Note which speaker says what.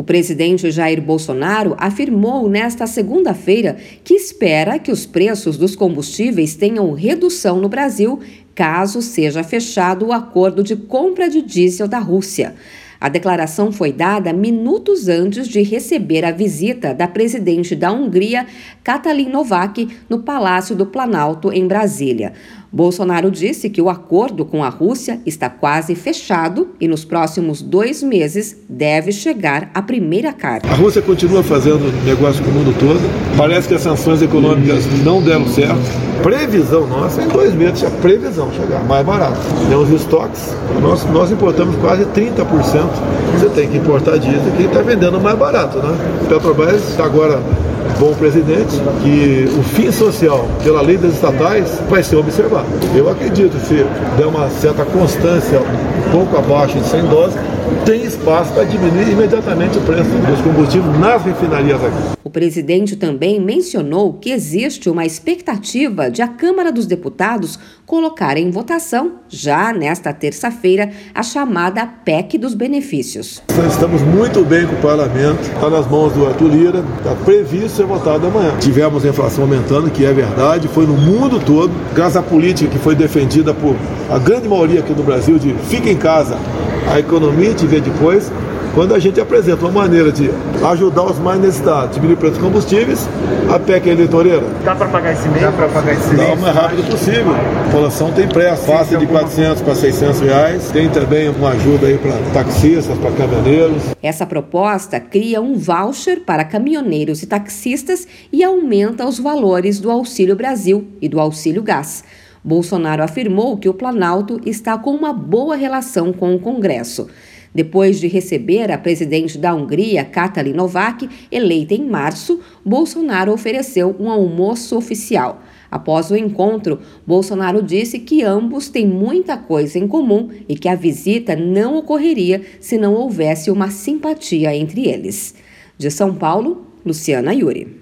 Speaker 1: O presidente Jair Bolsonaro afirmou nesta segunda-feira que espera que os preços dos combustíveis tenham redução no Brasil caso seja fechado o acordo de compra de diesel da Rússia. A declaração foi dada minutos antes de receber a visita da presidente da Hungria, Katalin Novak, no Palácio do Planalto, em Brasília. Bolsonaro disse que o acordo com a Rússia está quase fechado e nos próximos dois meses deve chegar a primeira carta.
Speaker 2: A Rússia continua fazendo negócio com o mundo todo. Parece que as sanções econômicas não deram certo. Previsão nossa é em dois meses, a previsão chegar mais barato. Tem os estoques, nós, nós importamos quase 30%. Você tem que importar diesel que está vendendo mais barato, né? Petrobras está agora bom presidente que o fim social pela lei das estatais vai ser observado. Eu acredito que se der uma certa constância um pouco abaixo de 100 doses, tem espaço para diminuir imediatamente o preço dos combustíveis nas refinarias aqui.
Speaker 1: O presidente também mencionou que existe uma expectativa de a Câmara dos Deputados colocar em votação, já nesta terça-feira, a chamada PEC dos benefícios.
Speaker 2: Nós estamos muito bem com o parlamento, está nas mãos do Arthur Lira, está previsto ser votado amanhã. Tivemos a inflação aumentando, que é verdade, foi no mundo todo, graças à política que foi defendida por a grande maioria aqui do Brasil de fica em casa, a economia te vê depois. Quando a gente apresenta uma maneira de ajudar os mais necessitados, diminuir o preço dos combustíveis, a PEC é eleitoreira.
Speaker 3: Dá para pagar esse mês?
Speaker 2: Dá para pagar esse mês? Dá o mais rápido possível. A população tem pressa, passa de 400 para 600 reais. Tem também uma ajuda aí para taxistas, para caminhoneiros.
Speaker 1: Essa proposta cria um voucher para caminhoneiros e taxistas e aumenta os valores do Auxílio Brasil e do Auxílio Gás. Bolsonaro afirmou que o Planalto está com uma boa relação com o Congresso. Depois de receber a presidente da Hungria, Katalin Novak, eleita em março, Bolsonaro ofereceu um almoço oficial. Após o encontro, Bolsonaro disse que ambos têm muita coisa em comum e que a visita não ocorreria se não houvesse uma simpatia entre eles. De São Paulo, Luciana Yuri.